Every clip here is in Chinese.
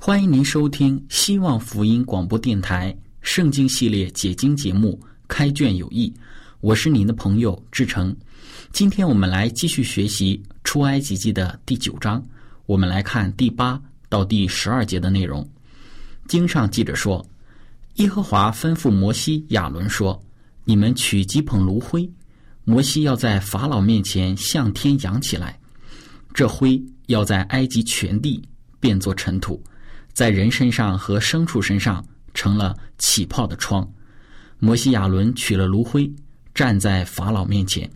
欢迎您收听希望福音广播电台圣经系列解经节目《开卷有益》，我是您的朋友志成。今天我们来继续学习出埃及记的第九章，我们来看第八到第十二节的内容。经上记着说：“耶和华吩咐摩西、亚伦说：‘你们取几捧炉灰，摩西要在法老面前向天扬起来，这灰要在埃及全地变作尘土。’”在人身上和牲畜身上成了起泡的疮。摩西亚伦取了炉灰，站在法老面前。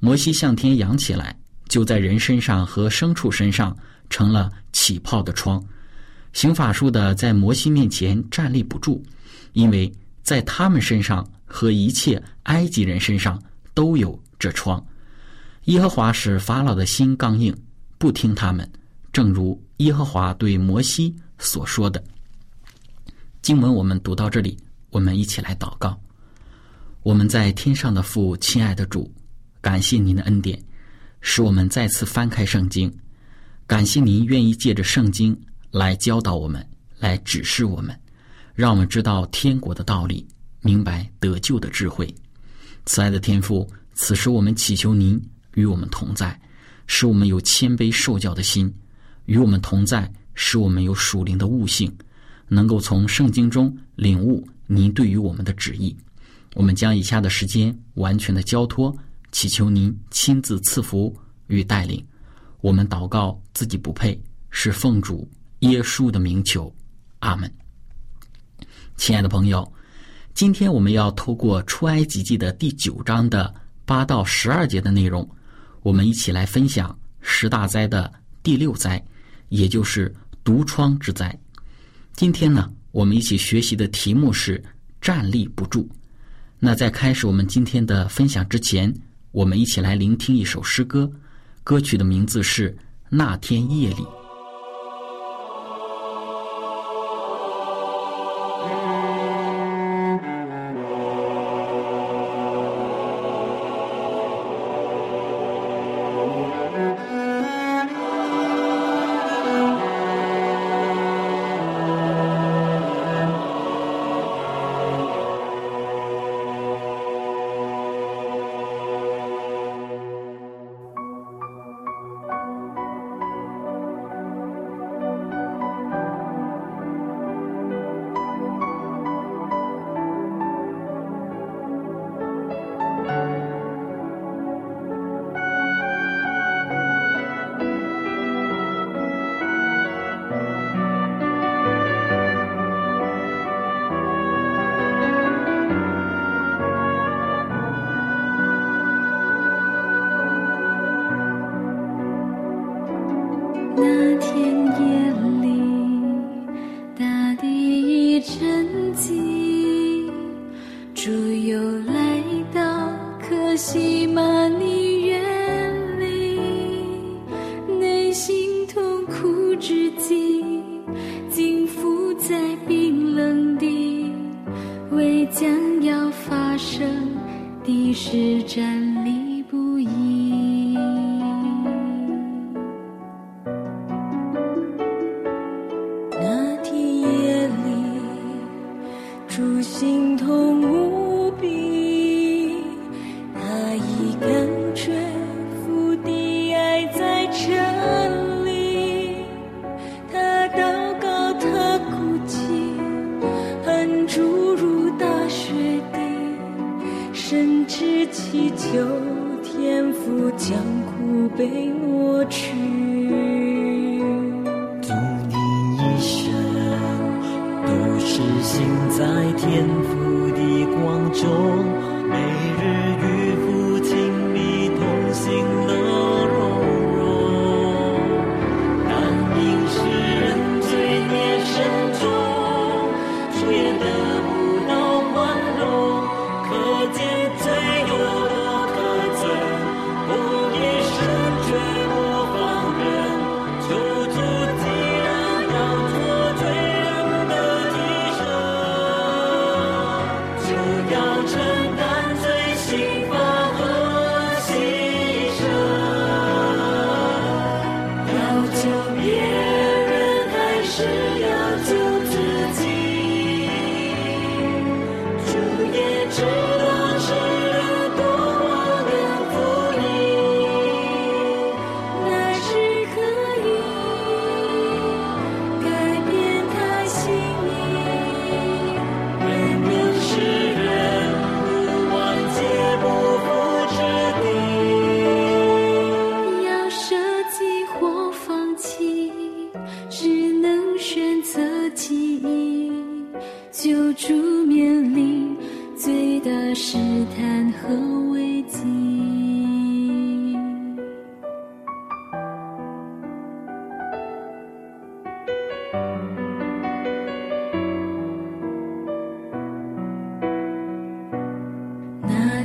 摩西向天扬起来，就在人身上和牲畜身上成了起泡的疮。行法术的在摩西面前站立不住，因为在他们身上和一切埃及人身上都有这疮。耶和华使法老的心刚硬，不听他们，正如耶和华对摩西。所说的经文，我们读到这里，我们一起来祷告。我们在天上的父，亲爱的主，感谢您的恩典，使我们再次翻开圣经。感谢您愿意借着圣经来教导我们，来指示我们，让我们知道天国的道理，明白得救的智慧。慈爱的天父，此时我们祈求您与我们同在，使我们有谦卑受教的心，与我们同在。使我们有属灵的悟性，能够从圣经中领悟您对于我们的旨意。我们将以下的时间完全的交托，祈求您亲自赐福与带领。我们祷告自己不配，是奉主耶稣的名求，阿门。亲爱的朋友，今天我们要透过出埃及记的第九章的八到十二节的内容，我们一起来分享十大灾的第六灾，也就是。毒疮之灾。今天呢，我们一起学习的题目是站立不住。那在开始我们今天的分享之前，我们一起来聆听一首诗歌，歌曲的名字是《那天夜里》。everything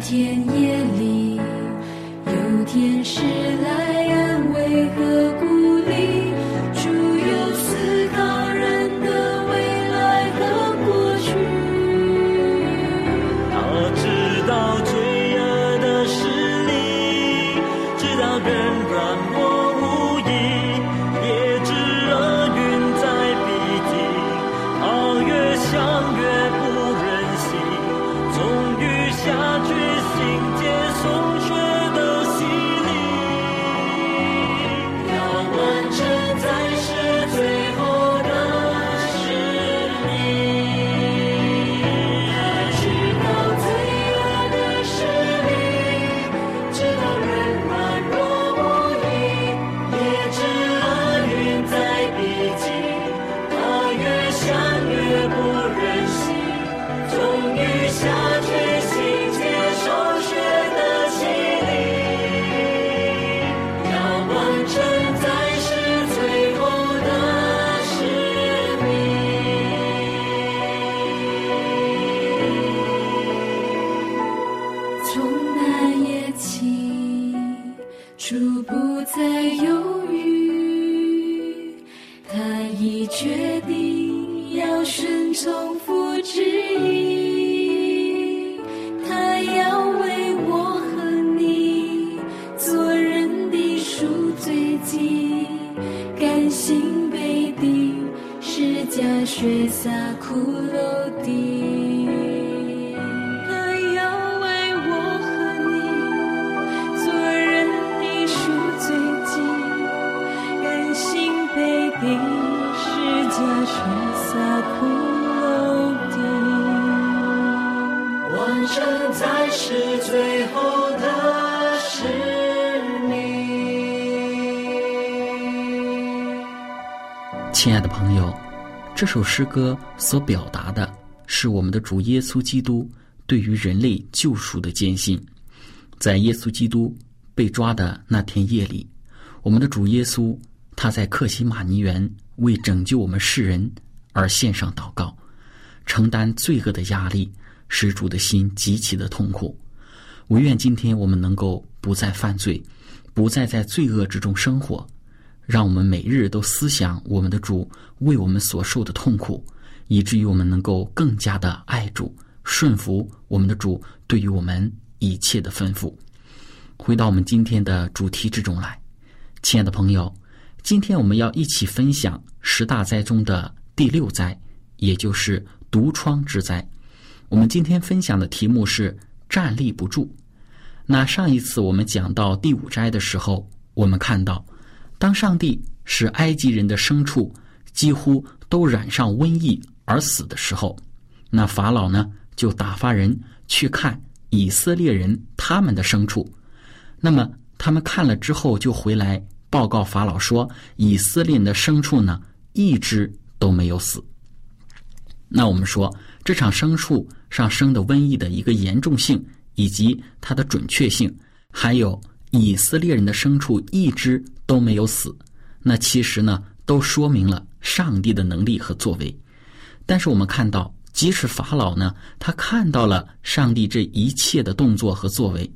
天夜里有天使来亲爱的朋友，这首诗歌所表达的是我们的主耶稣基督对于人类救赎的坚信。在耶稣基督被抓的那天夜里，我们的主耶稣他在克西马尼园为拯救我们世人而献上祷告，承担罪恶的压力，使主的心极其的痛苦。唯愿今天我们能够不再犯罪，不再在罪恶之中生活。让我们每日都思想我们的主为我们所受的痛苦以至于我们能够更加的爱主顺服我们的主对于我们一切的吩咐。回到我们今天的主题之中来亲爱的朋友今天我们要一起分享十大灾中的第六灾也就是毒疮之灾。我们今天分享的题目是站立不住那上一次我们讲到第五灾的时候我们看到当上帝使埃及人的牲畜几乎都染上瘟疫而死的时候，那法老呢就打发人去看以色列人他们的牲畜。那么他们看了之后，就回来报告法老说，以色列的牲畜呢，一只都没有死。那我们说，这场牲畜上生的瘟疫的一个严重性，以及它的准确性，还有以色列人的牲畜一只都没有死，那其实呢，都说明了上帝的能力和作为。但是我们看到，即使法老呢，他看到了上帝这一切的动作和作为。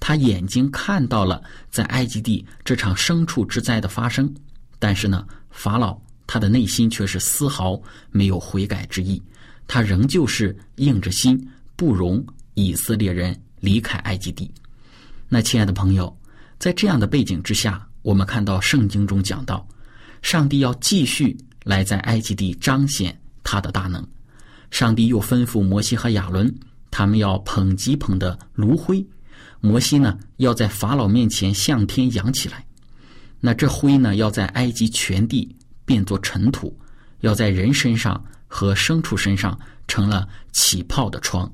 他眼睛看到了在埃及地这场牲畜之灾的发生，但是呢，法老他的内心却是丝毫没有悔改之意，他仍旧是硬着心不容以色列人离开埃及地。那亲爱的朋友，在这样的背景之下，我们看到圣经中讲到，上帝要继续来在埃及地彰显他的大能。上帝又吩咐摩西和亚伦，他们要捧极捧的炉灰。摩西呢，要在法老面前向天扬起来，那这灰呢，要在埃及全地变作尘土，要在人身上和牲畜身上成了起泡的疮。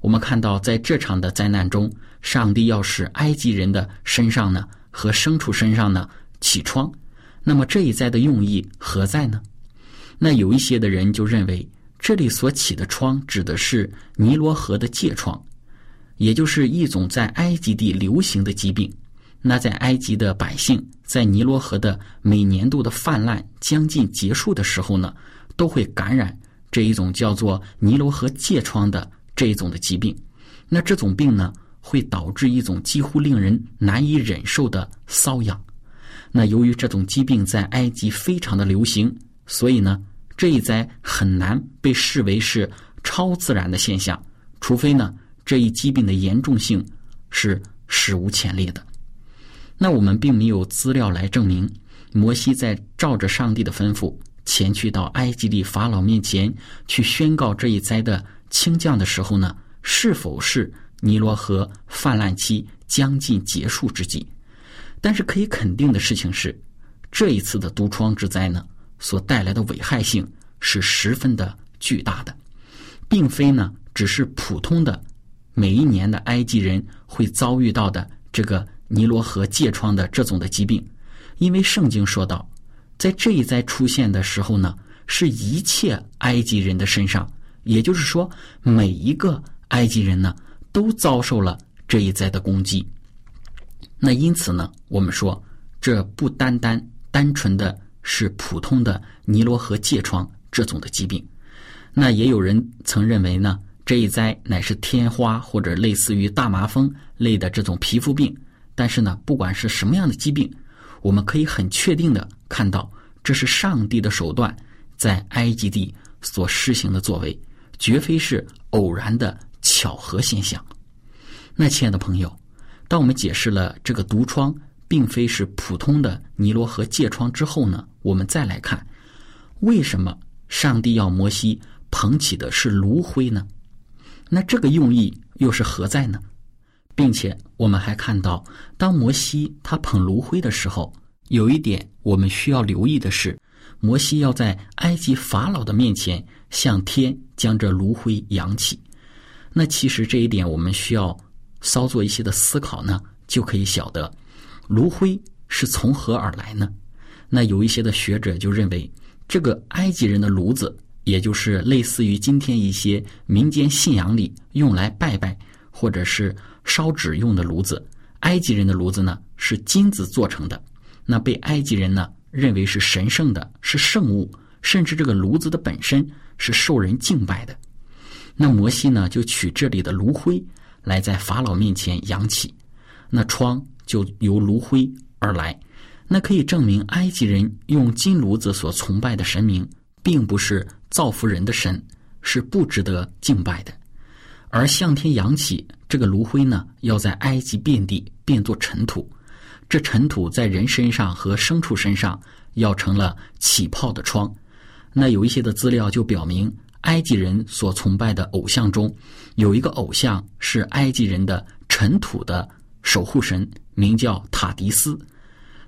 我们看到，在这场的灾难中，上帝要使埃及人的身上呢和牲畜身上呢起疮。那么这一灾的用意何在呢？那有一些的人就认为，这里所起的疮指的是尼罗河的疥疮。也就是一种在埃及地流行的疾病，那在埃及的百姓在尼罗河的每年度的泛滥将近结束的时候呢，都会感染这一种叫做尼罗河疥疮的这一种的疾病。那这种病呢，会导致一种几乎令人难以忍受的瘙痒。那由于这种疾病在埃及非常的流行，所以呢，这一灾很难被视为是超自然的现象，除非呢。这一疾病的严重性是史无前例的。那我们并没有资料来证明，摩西在照着上帝的吩咐前去到埃及的法老面前去宣告这一灾的倾降的时候呢，是否是尼罗河泛滥期将近结束之际？但是可以肯定的事情是，这一次的毒疮之灾呢，所带来的危害性是十分的巨大的，并非呢只是普通的。每一年的埃及人会遭遇到的这个尼罗河疥疮的这种的疾病，因为圣经说到，在这一灾出现的时候呢，是一切埃及人的身上，也就是说，每一个埃及人呢都遭受了这一灾的攻击。那因此呢，我们说，这不单单单纯的是普通的尼罗河疥疮这种的疾病，那也有人曾认为呢。这一灾乃是天花或者类似于大麻风类的这种皮肤病，但是呢，不管是什么样的疾病，我们可以很确定的看到，这是上帝的手段在埃及地所施行的作为，绝非是偶然的巧合现象。那亲爱的朋友，当我们解释了这个毒疮并非是普通的尼罗河疥疮之后呢，我们再来看，为什么上帝要摩西捧起的是炉灰呢？那这个用意又是何在呢？并且我们还看到，当摩西他捧炉灰的时候，有一点我们需要留意的是，摩西要在埃及法老的面前向天将这炉灰扬起。那其实这一点我们需要稍做一些的思考呢，就可以晓得炉灰是从何而来呢？那有一些的学者就认为，这个埃及人的炉子。也就是类似于今天一些民间信仰里用来拜拜或者是烧纸用的炉子，埃及人的炉子呢是金子做成的，那被埃及人呢认为是神圣的，是圣物，甚至这个炉子的本身是受人敬拜的。那摩西呢就取这里的炉灰来在法老面前扬起，那疮就由炉灰而来，那可以证明埃及人用金炉子所崇拜的神明并不是。造福人的神是不值得敬拜的，而向天扬起这个炉灰呢，要在埃及遍地变作尘土，这尘土在人身上和牲畜身上要成了起泡的疮。那有一些的资料就表明，埃及人所崇拜的偶像中，有一个偶像是埃及人的尘土的守护神，名叫塔迪斯。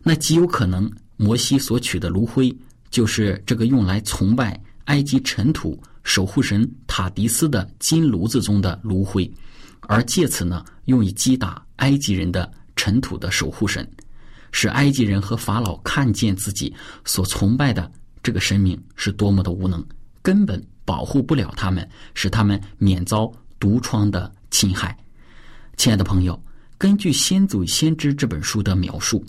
那极有可能，摩西所取的炉灰就是这个用来崇拜埃及尘土。守护神塔迪斯的金炉子中的炉灰，而借此呢，用以击打埃及人的尘土的守护神，使埃及人和法老看见自己所崇拜的这个神明是多么的无能，根本保护不了他们，使他们免遭毒疮的侵害。亲爱的朋友，根据《先祖先知》这本书的描述，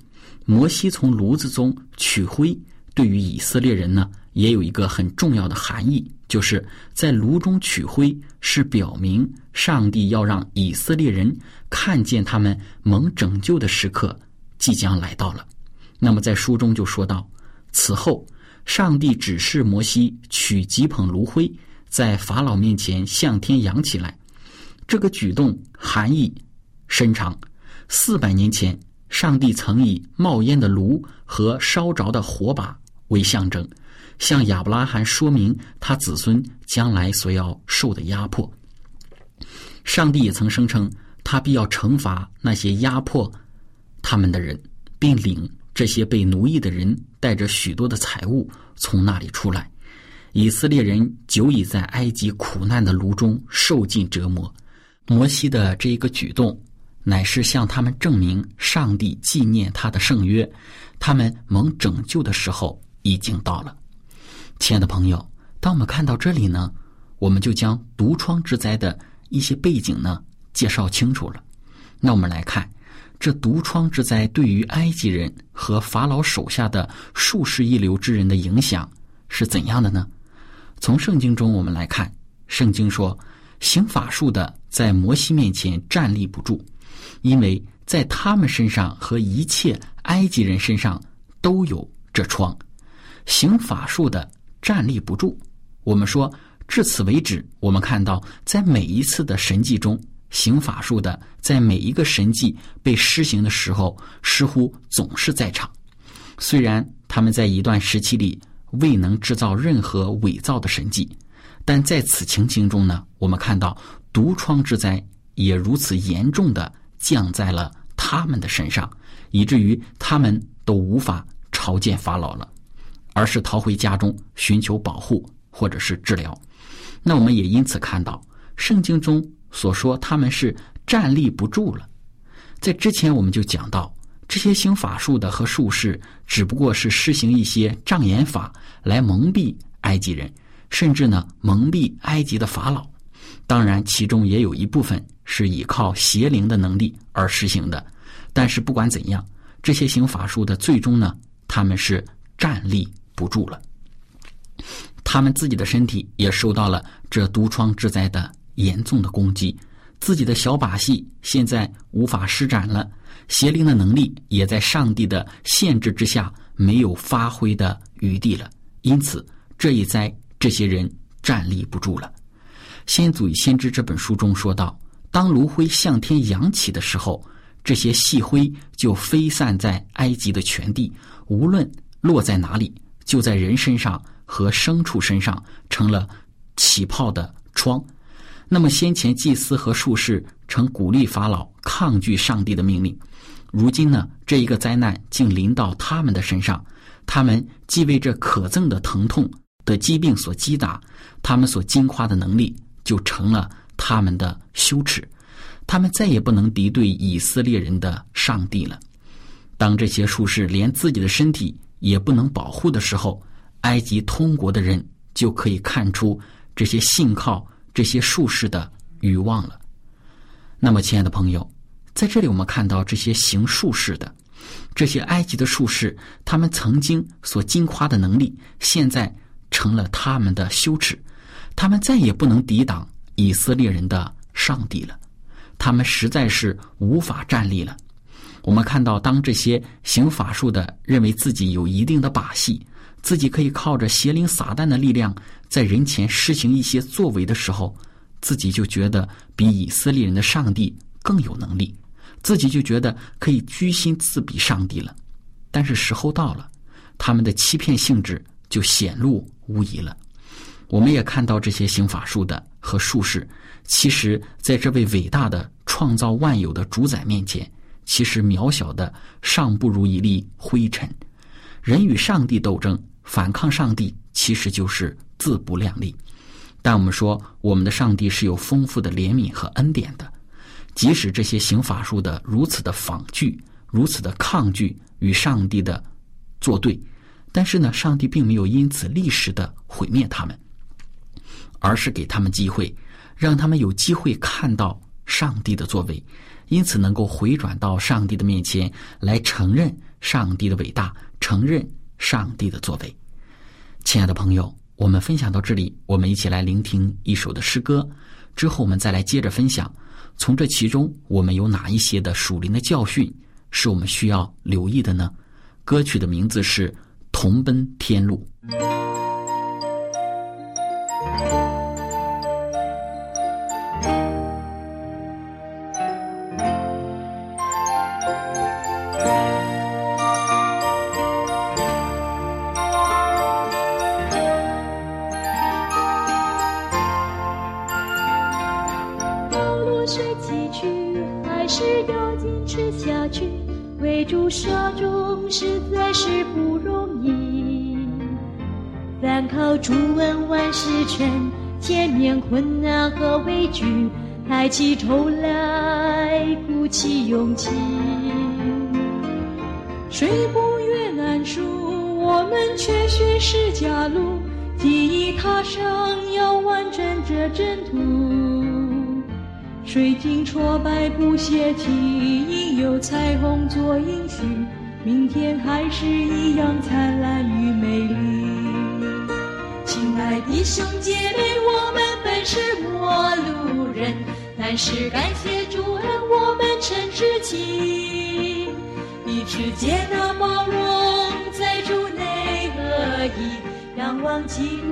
摩西从炉子中取灰，对于以色列人呢，也有一个很重要的含义。就是在炉中取灰，是表明上帝要让以色列人看见他们蒙拯救的时刻即将来到了。那么在书中就说到，此后上帝指示摩西取几捧炉灰，在法老面前向天扬起来。这个举动含义深长。四百年前，上帝曾以冒烟的炉和烧着的火把为象征。向亚伯拉罕说明他子孙将来所要受的压迫。上帝也曾声称，他必要惩罚那些压迫他们的人，并领这些被奴役的人带着许多的财物从那里出来。以色列人久已在埃及苦难的炉中受尽折磨。摩西的这一个举动，乃是向他们证明上帝纪念他的圣约，他们蒙拯救的时候已经到了。亲爱的朋友，当我们看到这里呢，我们就将毒疮之灾的一些背景呢介绍清楚了。那我们来看，这毒疮之灾对于埃及人和法老手下的数十亿流之人的影响是怎样的呢？从圣经中我们来看，圣经说，行法术的在摩西面前站立不住，因为在他们身上和一切埃及人身上都有这疮。行法术的。站立不住。我们说至此为止，我们看到在每一次的神迹中，行法术的在每一个神迹被施行的时候，似乎总是在场。虽然他们在一段时期里未能制造任何伪造的神迹，但在此情形中呢，我们看到毒疮之灾也如此严重的降在了他们的身上，以至于他们都无法朝见法老了。而是逃回家中寻求保护或者是治疗，那我们也因此看到圣经中所说他们是站立不住了。在之前我们就讲到，这些行法术的和术士只不过是施行一些障眼法来蒙蔽埃及人，甚至呢蒙蔽埃及的法老。当然，其中也有一部分是依靠邪灵的能力而实行的。但是不管怎样，这些行法术的最终呢，他们是站立。不住了，他们自己的身体也受到了这毒疮之灾的严重的攻击，自己的小把戏现在无法施展了，邪灵的能力也在上帝的限制之下没有发挥的余地了。因此，这一灾，这些人站立不住了。《先祖与先知》这本书中说道：“当炉灰向天扬起的时候，这些细灰就飞散在埃及的全地，无论落在哪里。”就在人身上和牲畜身上成了起泡的疮。那么先前祭司和术士曾鼓励法老抗拒上帝的命令，如今呢，这一个灾难竟临到他们的身上，他们既为这可憎的疼痛的疾病所击打，他们所惊夸的能力就成了他们的羞耻，他们再也不能敌对以色列人的上帝了。当这些术士连自己的身体。也不能保护的时候，埃及通国的人就可以看出这些信靠这些术士的欲望了。那么，亲爱的朋友，在这里我们看到这些行术士的，这些埃及的术士，他们曾经所惊夸的能力，现在成了他们的羞耻，他们再也不能抵挡以色列人的上帝了，他们实在是无法站立了。我们看到，当这些行法术的认为自己有一定的把戏，自己可以靠着邪灵撒旦的力量在人前施行一些作为的时候，自己就觉得比以色列人的上帝更有能力，自己就觉得可以居心自比上帝了。但是时候到了，他们的欺骗性质就显露无疑了。我们也看到这些行法术的和术士，其实在这位伟大的创造万有的主宰面前，其实渺小的尚不如一粒灰尘。人与上帝斗争，反抗上帝，其实就是自不量力。但我们说，我们的上帝是有丰富的怜悯和恩典的，即使这些行法术的如此的仿惧，如此的抗拒与上帝的作对，但是呢，上帝并没有因此立时的毁灭他们。而是给他们机会，让他们有机会看到上帝的作为，因此能够回转到上帝的面前来承认上帝的伟大，承认上帝的作为。亲爱的朋友，我们分享到这里，我们一起来聆听一首的诗歌，之后我们再来接着分享，从这其中我们有哪一些的属灵的教训是我们需要留意的呢？歌曲的名字是《同奔天路》。面困难和畏惧，抬起头来，鼓起勇气。水不越难数，我们却学识加路，记忆踏上要完整这征途。水晶挫败不泄气，应有彩虹做应许，明天还是一样灿烂与美丽。亲爱的兄姐妹，我们本是陌路人，但是感谢主恩，我们称知己。彼此接纳包容，在主内合一，仰望基督，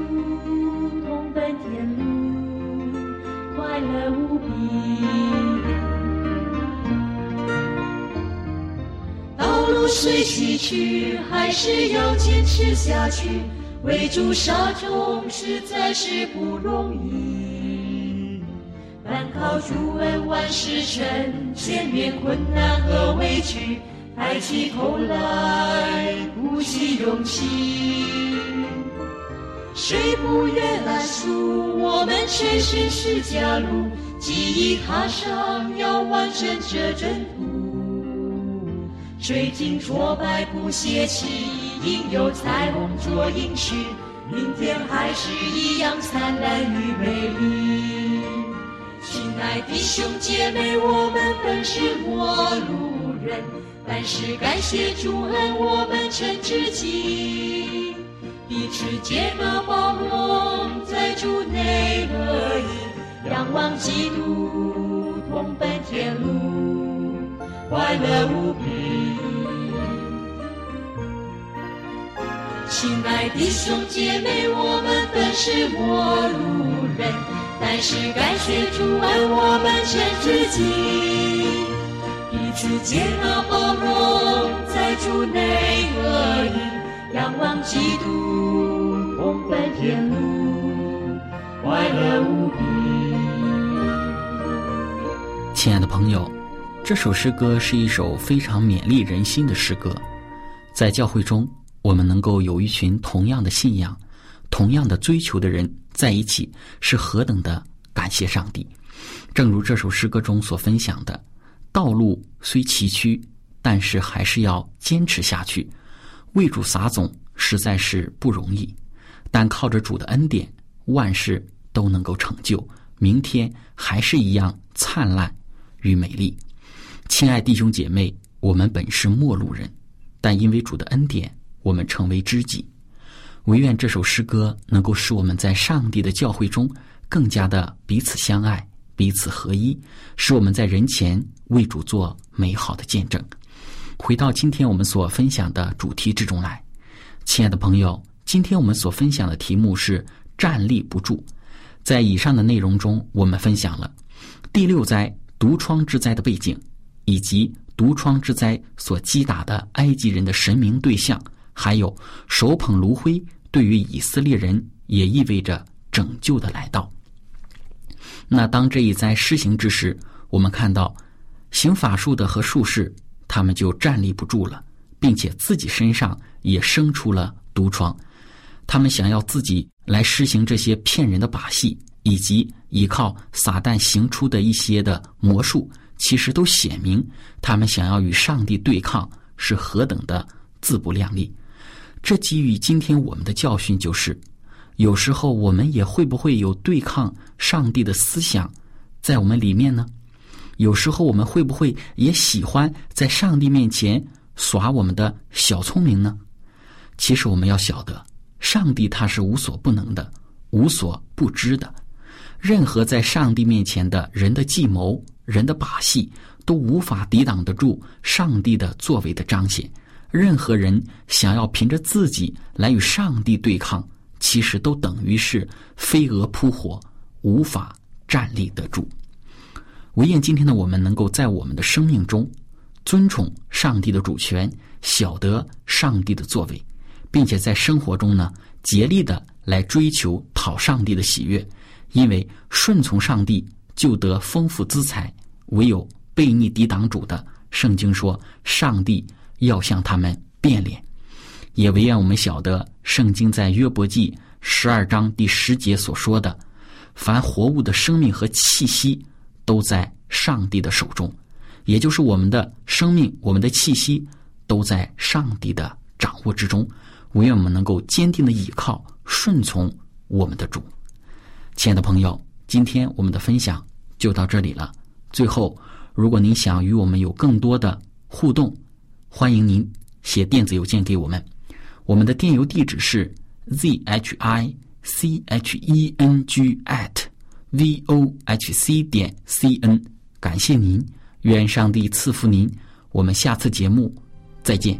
同奔天路，快乐无比。道路虽崎岖，还是要坚持下去。为主杀众实在是不容易，单靠主恩万事成，前面困难和委屈，抬起头来鼓起勇气。谁不愿来赎？我们却是释迦路，记忆踏上要完成这征途，水晶挫败不泄气。应有彩虹做应许，明天还是一样灿烂与美丽。亲爱的兄姐妹，我们本是陌路人，但是感谢主恩，我们成知己。彼此接纳包容，在主内合一，仰望基督，同奔天路，快乐无比。亲爱的兄姐妹，我们本是陌路人，但是感谢主恩我们全知己，彼此接纳包容，在主内合一，仰望基督，同奔天路，快乐无比。亲爱的朋友，这首诗歌是一首非常勉励人心的诗歌，在教会中。我们能够有一群同样的信仰、同样的追求的人在一起，是何等的感谢上帝！正如这首诗歌中所分享的，道路虽崎岖，但是还是要坚持下去。为主撒种实在是不容易，但靠着主的恩典，万事都能够成就。明天还是一样灿烂与美丽。亲爱弟兄姐妹，我们本是陌路人，但因为主的恩典。我们成为知己，唯愿这首诗歌能够使我们在上帝的教会中更加的彼此相爱、彼此合一，使我们在人前为主做美好的见证。回到今天我们所分享的主题之中来，亲爱的朋友，今天我们所分享的题目是站立不住。在以上的内容中，我们分享了第六灾毒疮之灾的背景，以及毒疮之灾所击打的埃及人的神明对象，还有手捧炉灰对于以色列人也意味着拯救的来到。那当这一灾施行之时，我们看到行法术的和术士，他们就站立不住了，并且自己身上也生出了毒疮。他们想要自己来施行这些骗人的把戏，以及依靠撒旦行出的一些的魔术，其实都显明他们想要与上帝对抗是何等的自不量力。这给予今天我们的教训就是。有时候我们也会不会有对抗上帝的思想在我们里面呢？有时候我们会不会也喜欢在上帝面前耍我们的小聪明呢？其实我们要晓得，上帝他是无所不能的，无所不知的。任何在上帝面前的人的计谋、人的把戏，都无法抵挡得住上帝的作为的彰显。任何人想要凭着自己来与上帝对抗。其实都等于是飞蛾扑火，无法站立得住。唯愿今天的我们能够在我们的生命中尊崇上帝的主权，晓得上帝的作为，并且在生活中呢竭力的来追求讨上帝的喜悦。因为顺从上帝就得丰富资财，唯有悖逆抵挡主的，圣经说上帝要向他们变脸。也唯愿我们晓得，圣经在约伯记十二章第十节所说的：“凡活物的生命和气息，都在上帝的手中。”也就是我们的生命、我们的气息，都在上帝的掌握之中。唯愿我们能够坚定的倚靠、顺从我们的主。亲爱的朋友，今天我们的分享就到这里了。最后，如果您想与我们有更多的互动，欢迎您写电子邮件给我们。我们的电邮地址是 z h i c h e n g at v o h c 点 c n，感谢您，愿上帝赐福您，我们下次节目再见。